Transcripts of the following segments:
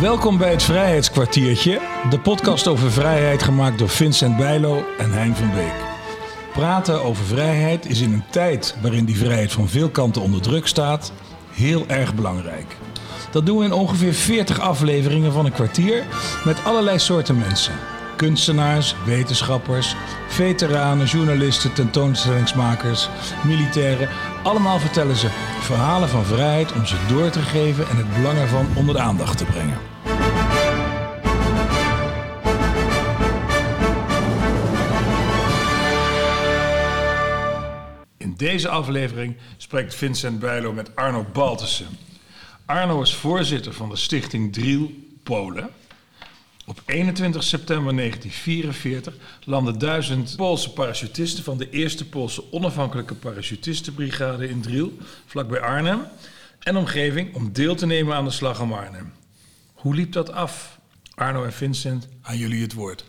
Welkom bij het Vrijheidskwartiertje, de podcast over vrijheid gemaakt door Vincent Bijlo en Hein van Beek. Praten over vrijheid is in een tijd waarin die vrijheid van veel kanten onder druk staat, heel erg belangrijk. Dat doen we in ongeveer 40 afleveringen van een kwartier met allerlei soorten mensen. Kunstenaars, wetenschappers, veteranen, journalisten, tentoonstellingsmakers, militairen. Allemaal vertellen ze verhalen van vrijheid om ze door te geven en het belang ervan onder de aandacht te brengen. In deze aflevering spreekt Vincent Bijlo met Arno Baltussen. Arno is voorzitter van de stichting Driel Polen. Op 21 september 1944 landden duizend Poolse parachutisten van de eerste Poolse onafhankelijke parachutistenbrigade in Driel, vlakbij Arnhem, en omgeving om deel te nemen aan de slag om Arnhem. Hoe liep dat af? Arno en Vincent, aan jullie het woord.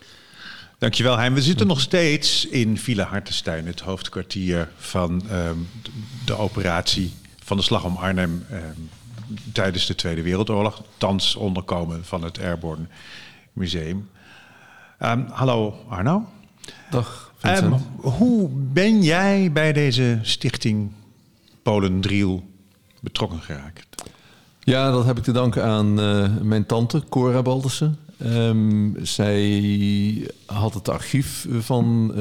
Dankjewel, Hein. We zitten nog steeds in Villa Hartenstein, het hoofdkwartier van ehm, de operatie van de Slag om Arnhem ehm, tijdens de Tweede Wereldoorlog. Thans onderkomen van het Airborne Museum. Ehm, hallo Arno. Dag Vincent. hoe ben jij bij deze stichting Polen Driel betrokken geraakt? Ja, dat heb ik te danken aan eh, mijn tante, Cora Baldersen. Ehm, zij had het archief van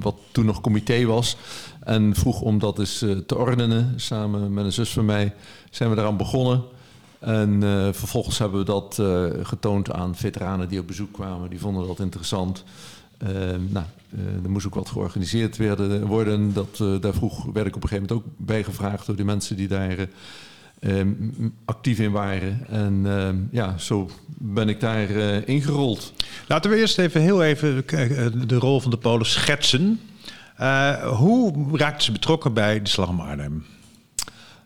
wat toen nog comité was. En vroeg om dat eens eh, te ordenen. Samen met een zus van mij zijn we daaraan begonnen. En uh, vervolgens hebben we dat uh, getoond aan veteranen die op bezoek kwamen. Die vonden dat interessant. Uh, nou, er moest ook wat georganiseerd werden, worden. Dat, daar vroeg, werd ik op een gegeven moment ook bij gevraagd door de mensen die daar ehm, actief in waren. En ehm, ja, zo ben ik daar ingerold. Laten we eerst even heel even de rol van de Polen schetsen. hoe raakten ze betrokken bij de Slag om Arnhem?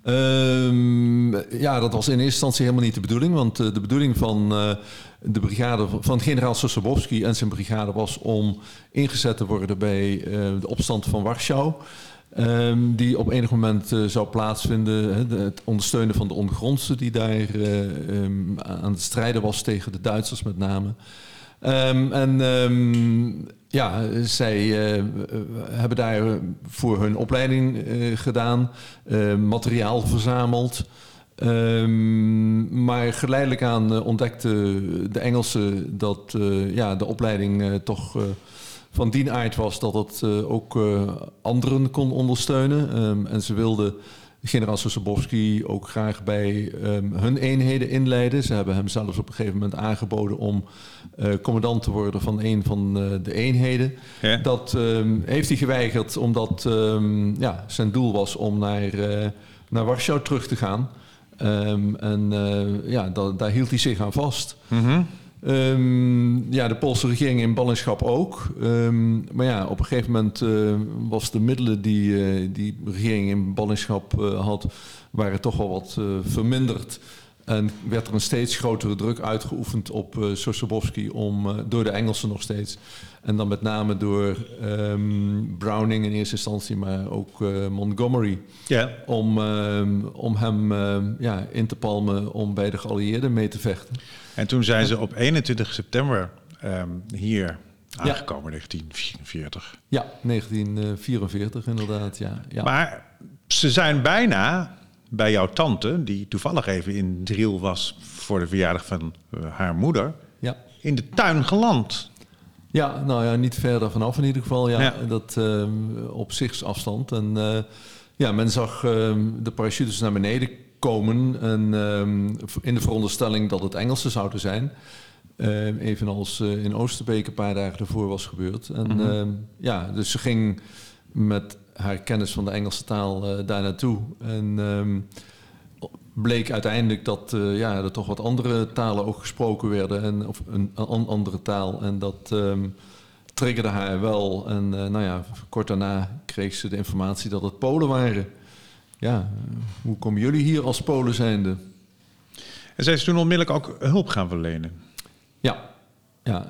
Um, ja, dat was in eerste instantie helemaal niet de bedoeling. Want uh, de bedoeling van uh, de brigade van generaal Sosabowski en zijn brigade was om ingezet te worden bij uh, de opstand van Warschau. Um, die op enig moment zou plaatsvinden. Hè, het ondersteunen van de ondergrondse die daar um, aan het strijden was tegen de Duitsers met name. Um, en ja, zij uh, hebben daar voor hun opleiding uh, gedaan, uh, materiaal verzameld. Um, maar geleidelijk aan ontdekten de Engelsen dat ja, de opleiding toch van die aard was dat het ook anderen kon ondersteunen. en ze wilden generaal Sosabowski ook graag bij um, hun eenheden inleiden. Ze hebben hem zelfs op een gegeven moment aangeboden om uh, commandant te worden van een van uh, de eenheden. Ja. Dat um, heeft hij geweigerd omdat um, ja, zijn doel was om naar, uh, naar Warschau terug te gaan. en ja, da daar hield hij zich aan vast. Mm -hmm. Um, ja, de Poolse regering in ballingschap ook. Um, maar ja, op een gegeven moment uh, was de middelen die uh, die regering in ballingschap uh, had, waren toch wel wat verminderd. En werd er een steeds grotere druk uitgeoefend op uh, Sosabowski om door de Engelsen nog steeds. En dan met name door um, Browning in eerste instantie, maar ook Montgomery. Yeah. Om, om hem ja, in te palmen om bij de geallieerden mee te vechten. En toen zijn ze op 21 september um, hier aangekomen, ja. 1944. Ja, 1944 inderdaad, ja. ja. Maar ze zijn bijna bij jouw tante, die toevallig even in Driel was voor de verjaardag van uh, haar moeder, ja. in de tuin geland. Ja, nou ja, niet verder vanaf in ieder geval. Ja, ja. Dat um, op zichtsafstand. En uh, ja, men zag um, de parachutes naar beneden komen. En, um, in de veronderstelling dat het Engelsen zouden zijn. Uh, evenals uh, in Oosterbeek een paar dagen ervoor was gebeurd. En mm -hmm. uh, ja, dus ze ging met haar kennis van de Engelse taal uh, daar naartoe. En um, bleek uiteindelijk dat uh, ja, er toch wat andere talen ook gesproken werden. En, of een, een andere taal. En dat um, triggerde haar wel. En uh, nou ja, kort daarna kreeg ze de informatie dat het Polen waren ja, hoe komen jullie hier als Polen zijnde? En zijn ze toen onmiddellijk ook hulp gaan verlenen? Ja. ja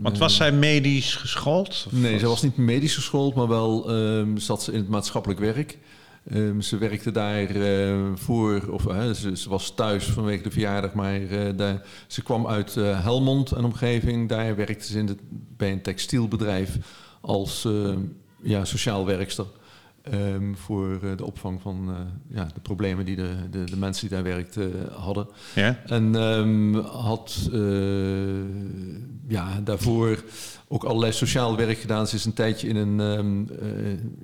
Want was zij medisch geschoold? Nee, was... ze was niet medisch geschoold, maar wel um, zat ze in het maatschappelijk werk. Ehm, ze werkte daar voor, of ze, ze, was thuis vanwege de verjaardag, maar daar, ze kwam uit Helmond en omgeving. Daar werkte ze in de, bij een textielbedrijf als ja, sociaal werkster. Um, voor uh, de opvang van uh, ja, de problemen die de, de, de mensen die daar werkten uh, hadden. Ja? En um, had ja, daarvoor ook allerlei sociaal werk gedaan. Ze is een tijdje in een um,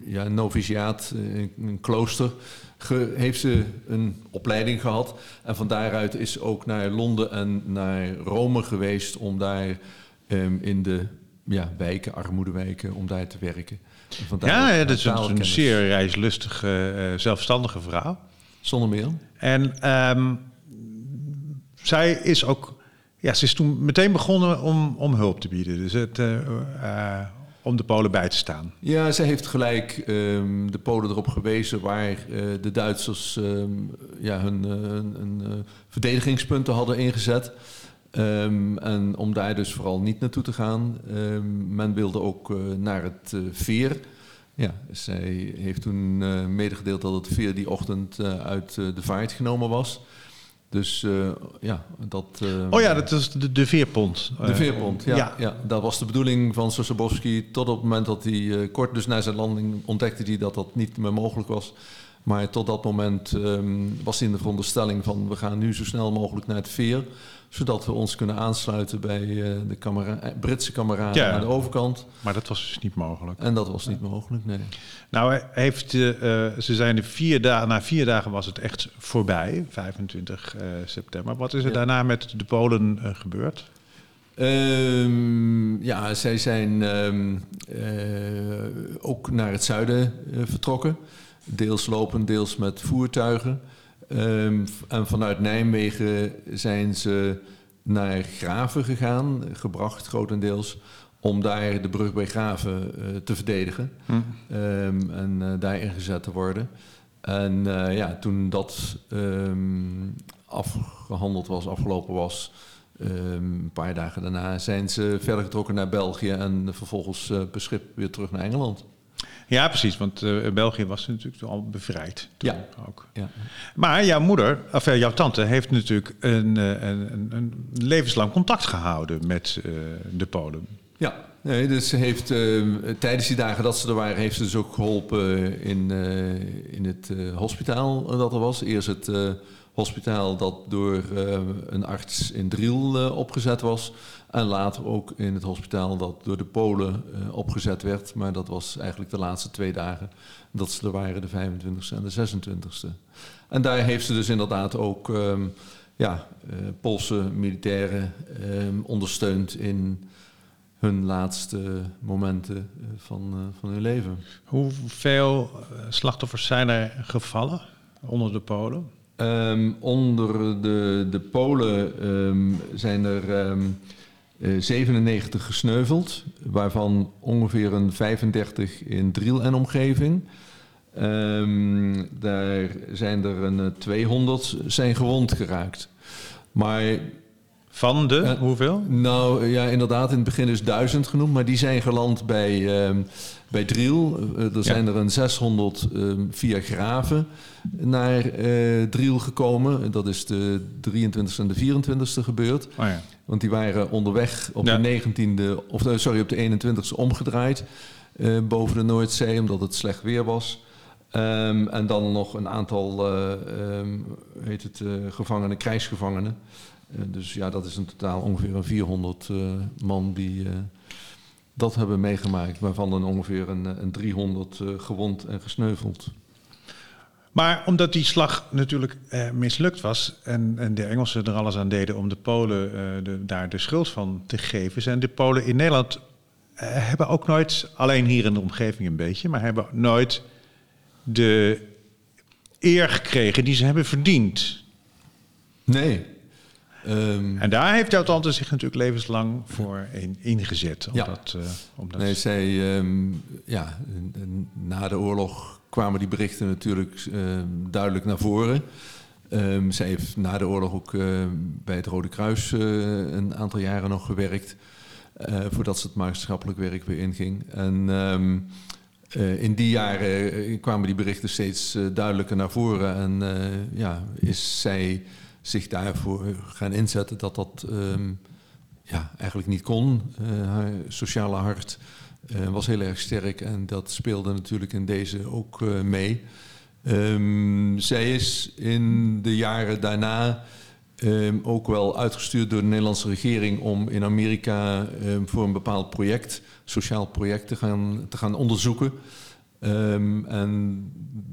ja, noviciaat, in een klooster, ge, heeft ze een opleiding gehad. En van daaruit is ze ook naar Londen en naar Rome geweest om daar in de ja, wijken, armoedewijken, om daar te werken. Ja, ja, dat is een, zeer reislustige, uh, zelfstandige vrouw. Zonder meer. En um, zij is ook... Ja, ze is toen meteen begonnen om, om hulp te bieden. Dus het, uh, uh, om de Polen bij te staan. Ja, zij heeft gelijk um, de Polen erop gewezen waar de Duitsers um, ja, hun, hun verdedigingspunten hadden ingezet. Um, en om daar dus vooral niet naartoe te gaan. Um, men wilde ook uh, naar het uh, veer. Ja, zij heeft toen uh, medegedeeld dat het veer die ochtend uit de vaart genomen was. Dus ja, dat... oh ja, dat is de, de veerpont. De veerpont, ja, ja. ja. Dat was de bedoeling van Sosabowski tot op het moment dat hij kort dus na zijn landing ontdekte hij dat dat niet meer mogelijk was. Maar tot dat moment um, was hij in de veronderstelling van we gaan nu zo snel mogelijk naar het veer zodat we ons kunnen aansluiten bij uh, de kamera eh, Britse kameraden aan de overkant. Maar dat was dus niet mogelijk. En dat was niet mogelijk, nee. Nou, heeft, uh, ze zijn er vier dagen, na vier dagen was het echt voorbij, 25 september. Wat is er daarna met de Polen gebeurd? Um, ja, zij zijn um, ook naar het zuiden vertrokken. Deels lopend, deels met voertuigen. Um, en vanuit Nijmegen zijn ze naar Graven gegaan, gebracht grotendeels, om daar de brug bij Graven uh, te verdedigen hm. um, en uh, daar ingezet te worden. En uh, ja, toen dat um, afgehandeld was, afgelopen was, een paar dagen daarna, zijn ze verder getrokken naar België en vervolgens per schip weer terug naar Engeland. Ja, precies, want uh, België was natuurlijk al bevrijd. Toen ja. Ook. ja. Maar jouw moeder, of uh, jouw tante, heeft natuurlijk een, een, een, een levenslang contact gehouden met uh, de Polen. Ja, nee, dus ze heeft tijdens die dagen dat ze er waren, heeft ze dus ook geholpen in, in het hospitaal dat er was. Eerst het hospitaal dat door een arts in Driel opgezet was. En later ook in het hospitaal dat door de Polen uh, opgezet werd. Maar dat was eigenlijk de laatste twee dagen dat ze er waren, de 25e en de 26e. En daar heeft ze dus inderdaad ook um, ja, uh, Poolse militairen um, ondersteund in hun laatste momenten uh, van, van hun leven. Hoeveel slachtoffers zijn er gevallen onder de Polen? Um, onder de, de Polen zijn er 97 eh, gesneuveld, waarvan ongeveer een 35 in Driel en omgeving. Um, daar zijn er een 200 eh, zijn gewond geraakt. Maar van de uh, hoeveel? Nou ja, inderdaad, in het begin is duizend genoemd, maar die zijn geland bij, um, bij Driel. Uh, er zijn er een 600 um, via Graven naar uh, Driel gekomen. Dat is de 23e en de 24e gebeurd. Oh ja. Want die waren onderweg op ja. de 19e, of sorry, op de 21e omgedraaid boven de Noordzee, omdat het slecht weer was. Um, en dan nog een aantal, heet het, gevangenen, krijgsgevangenen. Uh, dus ja, dat is in totaal ongeveer een 400 uh, man die uh, dat hebben meegemaakt, waarvan dan ongeveer een, een 300 gewond en gesneuveld. Maar omdat die slag natuurlijk mislukt was en, en, de Engelsen er alles aan deden om de Polen de, daar de schuld van te geven, zijn de Polen in Nederland hebben ook nooit, alleen hier in de omgeving een beetje, maar hebben nooit de eer gekregen die ze hebben verdiend. Nee, Um, en daar heeft jouw tante zich natuurlijk levenslang voor in, ingezet. Omdat, ja. Uh, omdat nee, zij, um, ja, na de oorlog kwamen die berichten natuurlijk um, duidelijk naar voren. zij heeft na de oorlog ook uh, bij het Rode Kruis uh, een aantal jaren nog gewerkt. Voordat ze het maatschappelijk werk weer inging. En eh, in die jaren eh, kwamen die berichten steeds eh, duidelijker naar voren. En ja, is zij zich daarvoor gaan inzetten dat dat ehm, ja, eigenlijk niet kon. haar sociale hart was heel erg sterk en dat speelde natuurlijk in deze ook mee. Um, zij is in de jaren daarna um, ook wel uitgestuurd door de Nederlandse regering om in Amerika voor een bepaald project, sociaal project, te gaan, te gaan onderzoeken. En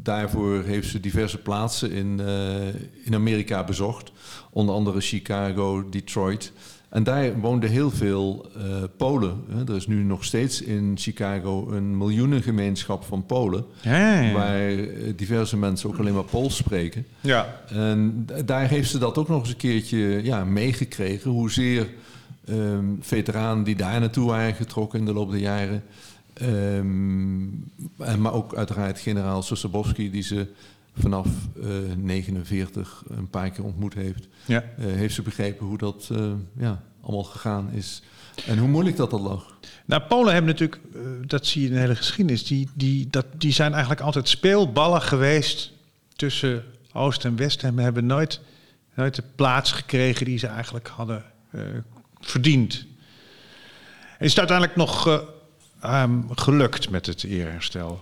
daarvoor heeft ze diverse plaatsen in, uh, in Amerika bezocht, onder andere Chicago, Detroit. En daar woonden heel veel uh, Polen. Er is nu nog steeds in Chicago een miljoenengemeenschap van Polen. Ja, ja, Waar eh, diverse mensen ook alleen maar Pools spreken. Ja. En daar heeft ze dat ook nog eens een keertje ja, meegekregen. Hoezeer um, veteranen die daar naartoe waren getrokken in de loop der jaren. Um, en, maar ook uiteraard generaal Sosabowski, die ze vanaf uh, eh, 49 een paar keer ontmoet heeft, ja. uh, heeft ze begrepen hoe dat uh, ja, allemaal gegaan is. En hoe moeilijk dat al lag. Nou, Polen hebben natuurlijk, dat zie je in de hele geschiedenis, die, die, dat, die zijn eigenlijk altijd speelballen geweest tussen Oost en West. En hebben nooit, nooit de plaats gekregen die ze eigenlijk hadden verdiend. En is het uiteindelijk nog um, gelukt met het eerherstel?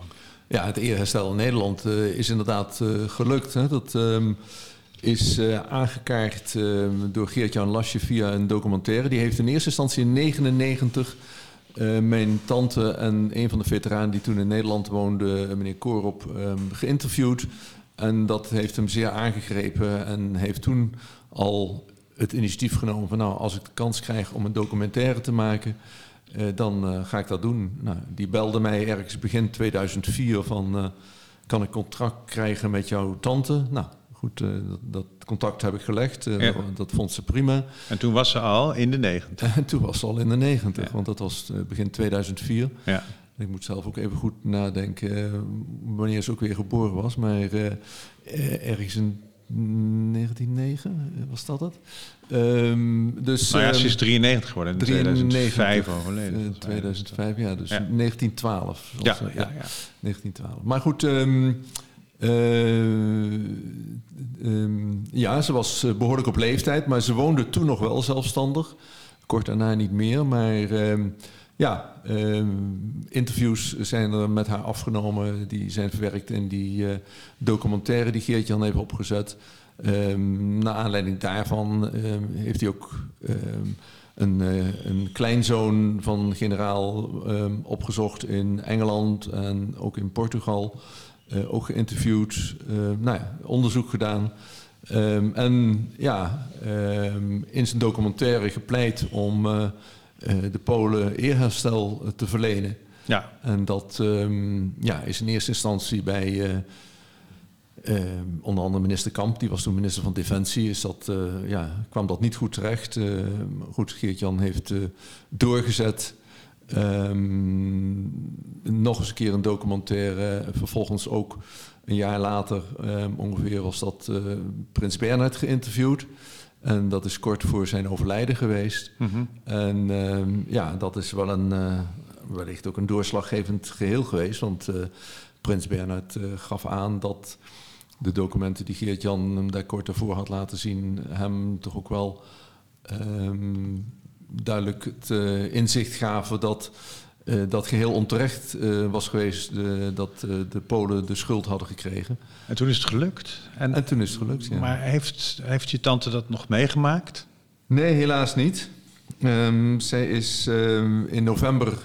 Ja, het eerherstel in Nederland uh, is inderdaad uh, gelukt. Hè. Dat um, is uh, aangekaart ehm, door Geert-Jan Lasje via een documentaire. Die heeft in eerste instantie in 1999 mijn tante en een van de veteranen die toen in Nederland woonde, meneer Korop, geïnterviewd. En dat heeft hem zeer aangegrepen en heeft toen al het initiatief genomen van nou, als ik de kans krijg om een documentaire te maken, uh, dan uh, ga ik dat doen. Nou, die belde mij ergens begin 2004 van... Uh, kan ik contract krijgen met jouw tante? Nou, goed, dat, dat, contact heb ik gelegd. Ja. dat, dat, vond ze prima. En toen was ze al in de negentig? En toen was ze al in de negentig, ja. want dat was begin 2004. Ja. Ik moet zelf ook even goed nadenken wanneer ze ook weer geboren was. Maar ergens in 1909, was dat het? Um, dus, nou ja, ze is 93 geworden in 2005 overleden. 2005, ja, dus ja. 1912. Ja, ja, ja, 1912. Maar goed, um, uh, um, ja, ze was eh, behoorlijk op leeftijd, maar ze woonde toen nog wel zelfstandig. Kort daarna niet meer, maar ja, interviews zijn er met haar afgenomen. Die zijn verwerkt in die uh, documentaire die Geert-Jan heeft opgezet. Um, naar aanleiding daarvan um, heeft hij ook een, uh, een, kleinzoon van generaal opgezocht in Engeland en ook in Portugal. Uh, ook geïnterviewd, nou ja, onderzoek gedaan. en ja, in zijn documentaire gepleit om de Polen eerherstel te verlenen. Ja. En dat ja, is in eerste instantie bij Uh, onder andere minister Kamp, die was toen minister van Defensie, is dat, uh, ja, kwam dat niet goed terecht. Goed, Geert-Jan heeft doorgezet. Um, nog eens een keer een documentaire. Vervolgens ook een jaar later, um, ongeveer, was dat Prins Bernhard geïnterviewd. En dat is kort voor zijn overlijden geweest. Mm -hmm. En um, ja, dat is wel een, wellicht ook een doorslaggevend geheel geweest. Want Prins Bernhard gaf aan dat de documenten die Geert-Jan hem daar kort daarvoor had laten zien, hem toch ook wel um, duidelijk het inzicht gaven dat uh, dat geheel onterecht uh, was geweest dat de Polen de schuld hadden gekregen. En toen is het gelukt. En, en toen is het gelukt, ja. Maar heeft, heeft je tante dat nog meegemaakt? Nee, helaas niet. Um, zij is um, in november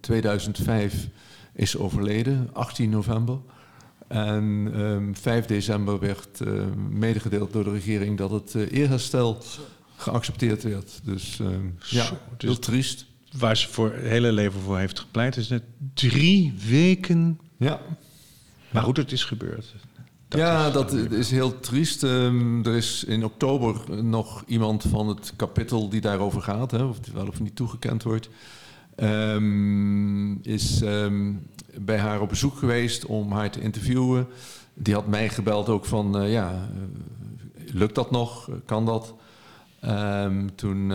2005 is overleden, 18 november. En um, ehm, 5 december werd medegedeeld door de regering dat het eerherstel geaccepteerd werd. Dus ja, dus heel triest. Waar ze voor het hele leven voor heeft gepleit, is net drie weken. Ja. Maar goed, het is gebeurd. Dat ja, is dat is heel triest. Um, er is in oktober nog iemand van het kapittel die daarover gaat, hè, of het wel of niet toegekend wordt. Um, is um, bij haar op bezoek geweest om haar te interviewen. Die had mij gebeld ook van, uh, ja, uh, lukt dat nog? Kan dat? Toen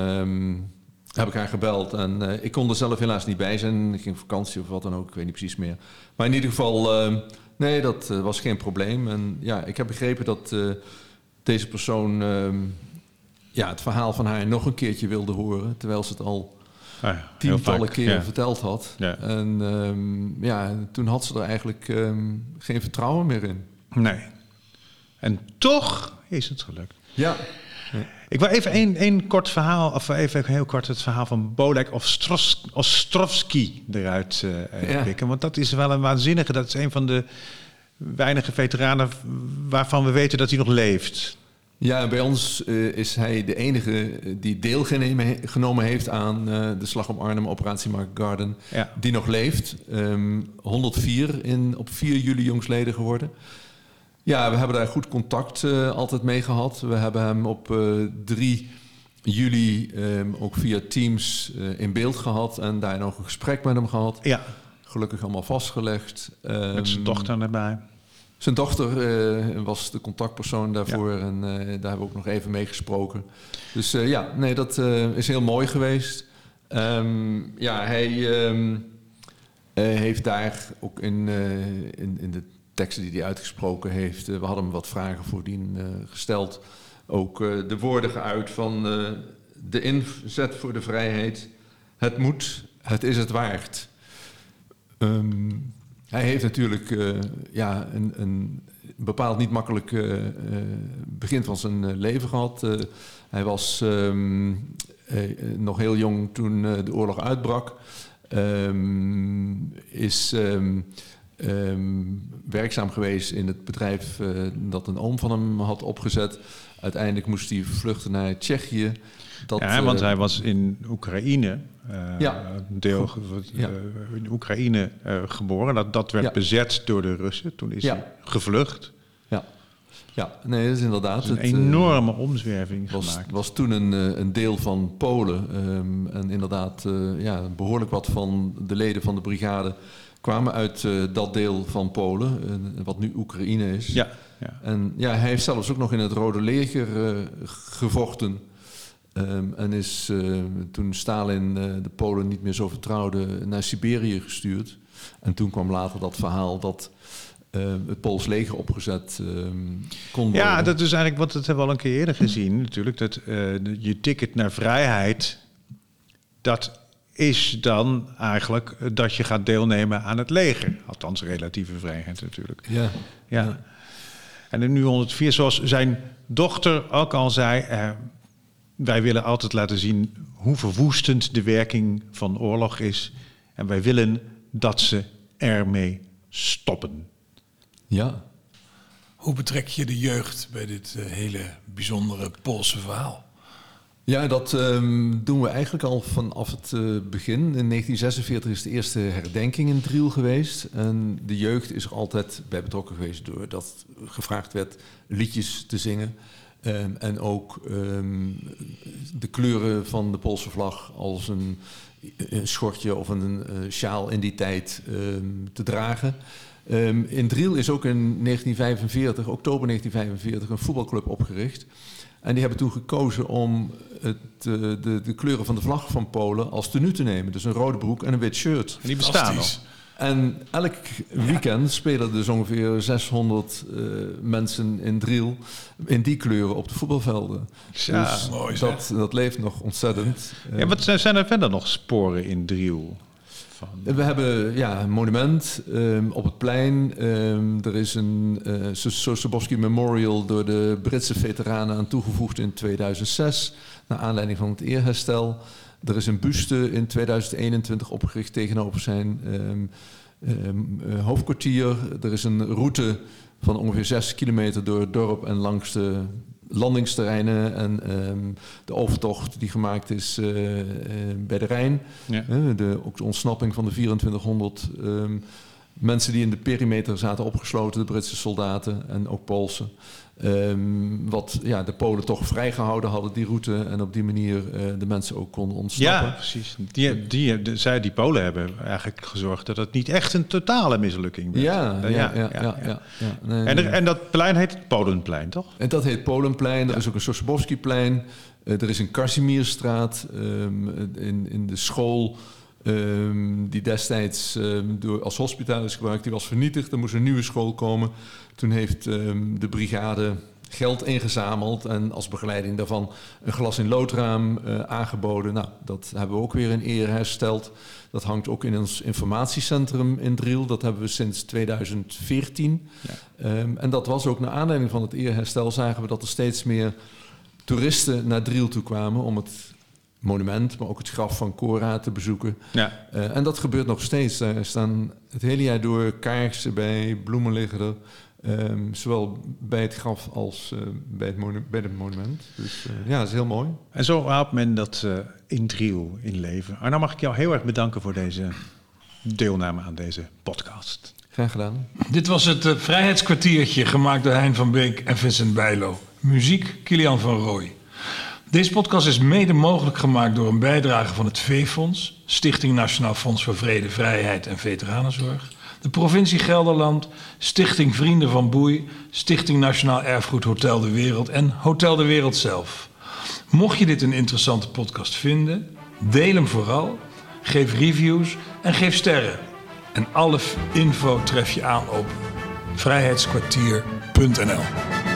heb ik haar gebeld. En eh, ik kon er zelf helaas niet bij zijn. Ik ging op vakantie of wat dan ook. Ik weet niet precies meer. Maar in ieder geval, eh, nee, dat eh, was geen probleem. En ja, ik heb begrepen dat eh, deze persoon ehm, ja, het verhaal van haar nog een keertje wilde horen. Terwijl ze het al Ah ja, tientallen keren ja. verteld had. Ja. En ehm, ja, toen had ze er eigenlijk ehm, geen vertrouwen meer in. Nee. En toch is het gelukt. Ja, Ik wil even één, één kort verhaal, of even heel kort het verhaal van Bolek Ostros, Ostrovsky eruit eh, Ja. pikken. Want dat is wel een waanzinnige, dat is een van de weinige veteranen waarvan we weten dat hij nog leeft. Ja, bij ons eh, is hij de enige eh, die deelgenomen genomen heeft aan eh, de Slag om Arnhem, Operatie Mark Garden, Ja. die nog leeft. Ehm, 104 in, op 4 juli jongsleden geworden. Ja, we hebben daar goed contact eh, altijd mee gehad. We hebben hem op eh 3 juli ehm, ook via Teams eh, in beeld gehad en daar nog een gesprek met hem gehad. Ja, Gelukkig allemaal vastgelegd. met zijn Ehm, dochter erbij. zijn dochter eh, was de contactpersoon daarvoor en eh, daar hebben we ook nog even mee gesproken. Dus eh, ja, nee, dat eh, is heel mooi geweest. Ehm, ja, hij ehm, eh, heeft daar ook in, eh, in, in de teksten die hij uitgesproken heeft, eh, we hadden hem wat vragen voordien eh, gesteld, ook eh, de woorden geuit van de inzet voor de vrijheid. Het moet, het is het waard. Ehm, hij heeft natuurlijk ja, een, een bepaald niet makkelijk begin van zijn leven gehad. Eh, hij was ehm, eh, eh, nog heel jong toen de oorlog uitbrak. Ehm, is ehm, werkzaam geweest in het bedrijf eh, dat een oom van hem had opgezet. Uiteindelijk moest hij vluchten naar Tsjechië. Dat, ja, want eh, hij was in Oekraïne, eh, Ja. een deel Ja. in Oekraïne geboren. Dat, dat werd Ja. bezet door de Russen. Toen is Ja. hij gevlucht. Ja. ja, nee, dat is inderdaad. Dat is een het, enorme omzwerving was, gemaakt. was toen een, een deel van Polen. ehm, en inderdaad, ja, behoorlijk wat van de leden van de brigade kwamen uit eh, dat deel van Polen, eh, wat nu Oekraïne is. Ja, ja. En ja, hij heeft zelfs ook nog in het Rode Leger eh, gevochten. Ehm, en is toen Stalin de Polen niet meer zo vertrouwde naar Siberië gestuurd. En toen kwam later dat verhaal dat het Pools leger opgezet ehm, kon worden. Ja, dat is eigenlijk wat dat hebben we al een keer eerder gezien. Natuurlijk, dat je ticket naar vrijheid, dat is dan eigenlijk dat je gaat deelnemen aan het leger. Althans, relatieve vrijheid natuurlijk. Ja. Ja. En in nu 104, zoals zijn dochter ook al zei, eh, wij willen altijd laten zien hoe verwoestend de werking van oorlog is. En wij willen dat ze ermee stoppen. ja. Hoe betrek je de jeugd bij dit eh, hele bijzondere Poolse verhaal? Ja, dat ehm, doen we eigenlijk al vanaf het eh, begin. In 1946 is de eerste herdenking in Driel geweest. En de jeugd is er altijd bij betrokken geweest doordat gevraagd werd liedjes te zingen. Ehm, en ook ehm, de kleuren van de Poolse vlag als een, een schortje of een eh, sjaal in die tijd te dragen. In Driel is ook in 1945, oktober 1945, een voetbalclub opgericht. En die hebben toen gekozen om het, eh, de, de kleuren van de vlag van Polen als tenue te nemen. Dus een rode broek en een wit shirt. En die bestaan nog. En elk weekend spelen dus ongeveer 600 eh, mensen in Driel in die kleuren op de voetbalvelden. Ja, dus mooi, dat, dat leeft nog ontzettend. Ja, wat zijn, zijn er verder nog sporen in Driel? Van, We hebben ja, een monument ehm, op het plein. Ehm, er is een eh Sosabowski Memorial door de Britse veteranen aan toegevoegd in 2006. Naar aanleiding van het eerherstel. Er is een buste in 2021 opgericht tegenover zijn ehm, eh, hoofdkwartier. Er is een route van ongeveer 6 kilometer door het dorp en langs de landingsterreinen en ehm, de overtocht die gemaakt is eh, eh, bij de Rijn. ja. De, ook de ontsnapping van de 2400 ehm, mensen die in de perimeter zaten opgesloten, de Britse soldaten en ook Poolse. Ehm, wat ja, de Polen toch vrijgehouden hadden, die route. En op die manier uh, de mensen ook konden ontsnappen. Ja, precies. Die, die, de, zij, die Polen hebben eigenlijk gezorgd dat het niet echt een totale mislukking werd. Ja, ja, ja. ja, ja, ja nee, en, er, en, dat plein heet het Polenplein, toch? En dat heet Polenplein. Er is ook een Sosabowski-plein. Uh, er is een Kazimierstraat. Um, in, in de school... Um, die destijds um, door, als hospitaal is gebruikt, die was vernietigd. Er moest een nieuwe school komen. Toen heeft um, de brigade geld ingezameld en als begeleiding daarvan een glas in loodraam uh, aangeboden. Nou, dat hebben we ook weer in ere hersteld. Dat hangt ook in ons informatiecentrum in Driel. Dat hebben we sinds 2014. Ja. en dat was ook naar aanleiding van het eerherstel zagen we dat er steeds meer toeristen naar Driel toe kwamen om het monument, maar ook het graf van Cora te bezoeken. Ja. Uh, en dat gebeurt nog steeds. Er staan het hele jaar door kaarsen bij, bloemen liggen er. Um, zowel bij het graf als uh, bij, het monu bij het monument. Dus uh, ja, dat is heel mooi. En zo houdt men dat in Driel in leven. Arno, mag ik jou heel erg bedanken voor deze deelname aan deze podcast. Graag gedaan. Dit was het Vrijheidskwartiertje, gemaakt door Hein van Beek en Vincent Bijlo. Muziek, Kilian van Rooij. Deze podcast is mede mogelijk gemaakt door een bijdrage van het V-Fonds, Stichting Nationaal Fonds voor Vrede, Vrijheid en Veteranenzorg, de provincie Gelderland, Stichting Vrienden van Boei, Stichting Nationaal Erfgoed Hotel de Wereld en Hotel de Wereld zelf. Mocht je dit een interessante podcast vinden, deel hem vooral, geef reviews en geef sterren. En alle info tref je aan op vrijheidskwartier.nl.